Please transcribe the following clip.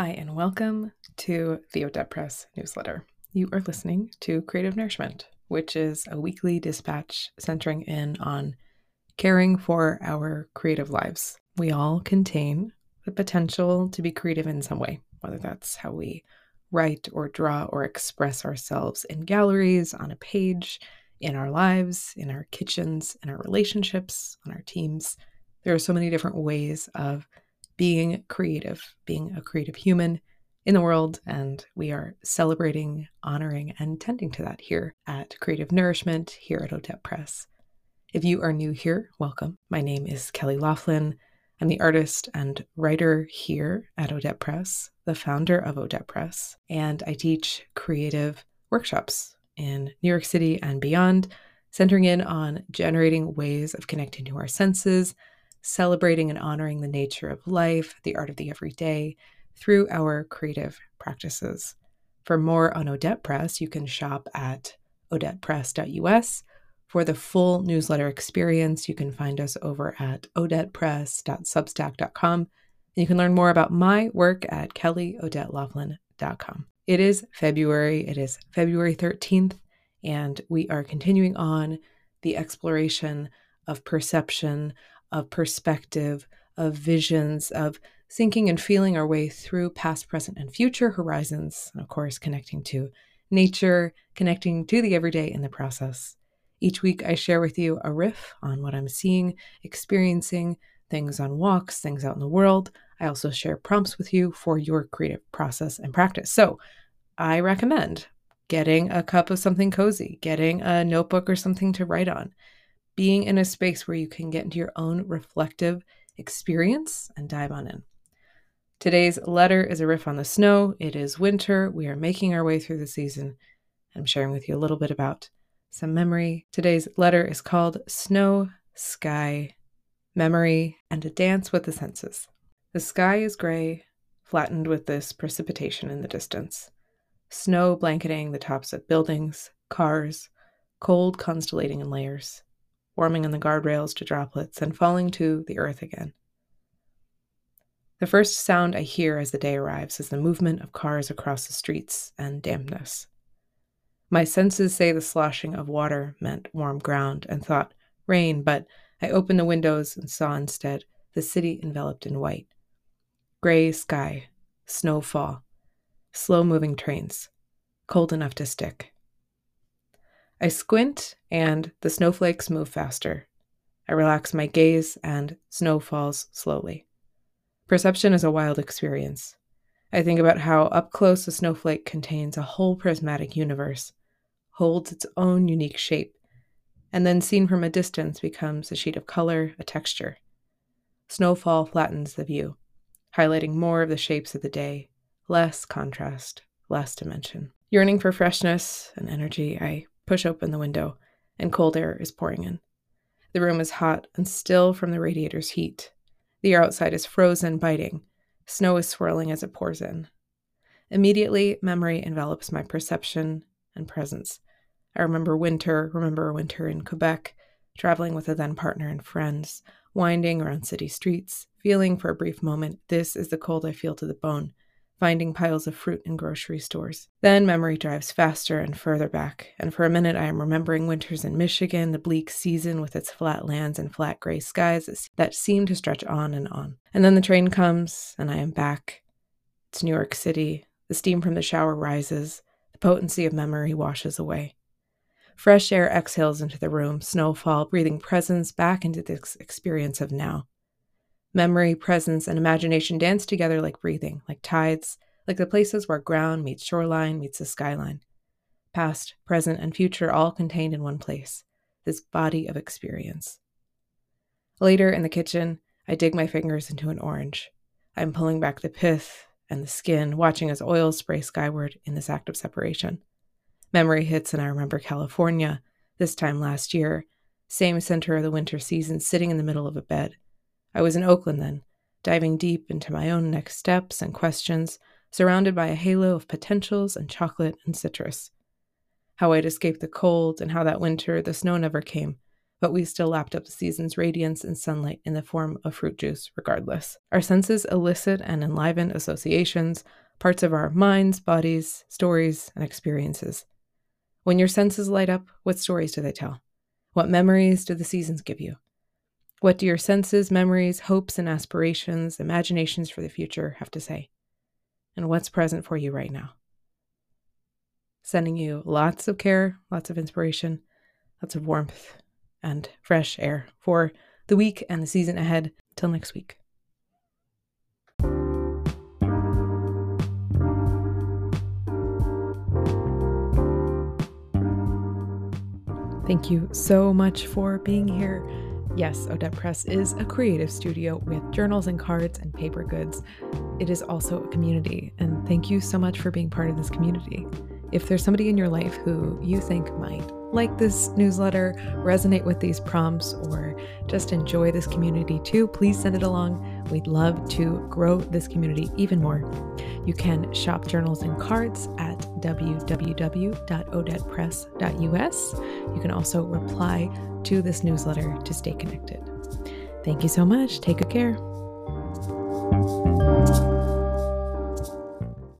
Hi, and welcome to the Odette Press newsletter. You are listening to Creative Nourishment, which is a weekly dispatch centering in on caring for our creative lives. We all contain the potential to be creative in some way, whether that's how we write or draw or express ourselves in galleries, on a page, in our lives, in our kitchens, in our relationships, on our teams. There are so many different ways of being creative, being a creative human in the world, and we are celebrating, honoring, and tending to that here at Creative Nourishment here at Odette Press. If you are new here, welcome. My name is Kelly Laughlin. I'm the artist and writer here at Odette Press, the founder of Odette Press, and I teach creative workshops in New York City and beyond, centering in on generating ways of connecting to our senses, celebrating and honoring the nature of life, the art of the everyday, through our creative practices. For more on Odette Press, you can shop at odettepress.us. For the full newsletter experience, you can find us over at odettepress.substack.com. You can learn more about my work at kellyodetlaughlin.com. It is February. It is February 13th, and we are continuing on the exploration of perception, of perspective, of visions, of thinking and feeling our way through past, present, and future horizons. And of course, connecting to nature, connecting to the everyday in the process. Each week, I share with you a riff on what I'm seeing, experiencing, things on walks, things out in the world. I also share prompts with you for your creative process and practice. So, I recommend getting a cup of something cozy, getting a notebook or something to write on, being in a space where you can get into your own reflective experience and dive on in. Today's letter is a riff on the snow. It is winter. We are making our way through the season. I'm sharing with you a little bit about some memory. Today's letter is called Snow, Sky, Memory, and a Dance with the Senses. The sky is gray, flattened with this precipitation in the distance snow blanketing the tops of buildings, cars, cold constellating in layers, warming on the guardrails to droplets and falling to the earth again. The first sound I hear as the day arrives is the movement of cars across the streets and dampness. My senses say the sloshing of water meant warm ground and thought rain, but I opened the windows and saw instead the city enveloped in white. Gray sky, snowfall, slow moving trains, cold enough to stick. I squint and the snowflakes move faster. I relax my gaze and snow falls slowly. Perception is a wild experience. I think about how up close a snowflake contains a whole prismatic universe, holds its own unique shape, and then seen from a distance becomes a sheet of color, a texture. Snowfall flattens the view, highlighting more of the shapes of the day, less contrast, less dimension. Yearning for freshness and energy, I push open the window, and cold air is pouring in. The room is hot and still from the radiator's heat. The air outside is frozen, biting. Snow is swirling as it pours in. Immediately, memory envelops my perception and presence. I remember winter, remember winter in Quebec, traveling with a then partner and friends, winding around city streets, feeling for a brief moment, this is the cold I feel to the bone, finding piles of fruit in grocery stores. Then memory drives faster and further back, and for a minute I am remembering winters in Michigan, the bleak season with its flat lands and flat gray skies that seem to stretch on and on. And then the train comes, and I am back. It's New York City. The steam from the shower rises, the potency of memory washes away. Fresh air exhales into the room, snowfall, breathing presence back into this experience of now. Memory, presence, and imagination dance together like breathing, like tides, like the places where ground meets shoreline meets the skyline. Past, present, and future all contained in one place, this body of experience. Later in the kitchen, I dig my fingers into an orange. I'm pulling back the pith and the skin, watching as oil spray skyward in this act of separation. Memory hits, and I remember California, this time last year, same center of the winter season, sitting in the middle of a bed I was in Oakland then, diving deep into my own next steps and questions, surrounded by a halo of potentials and chocolate and citrus. How I'd escaped the cold, and how that winter the snow never came, but we still lapped up the season's radiance and sunlight in the form of fruit juice regardless. Our senses elicit and enliven associations, parts of our minds, bodies, stories, and experiences. When your senses light up, what stories do they tell? What memories do the seasons give you? What do your senses, memories, hopes, and aspirations, imaginations for the future have to say? And what's present for you right now? Sending you lots of care, lots of inspiration, lots of warmth, and fresh air for the week and the season ahead. Till next week. Thank you so much for being here. Yes, Odette Press is a creative studio with journals and cards and paper goods. It is also a community, and thank you so much for being part of this community. If there's somebody in your life who you think might like this newsletter, resonate with these prompts, or just enjoy this community too, please send it along. We'd love to grow this community even more. You can shop journals and cards at www.odettepress.us. You can also reply to this newsletter to stay connected. Thank you so much. Take good care.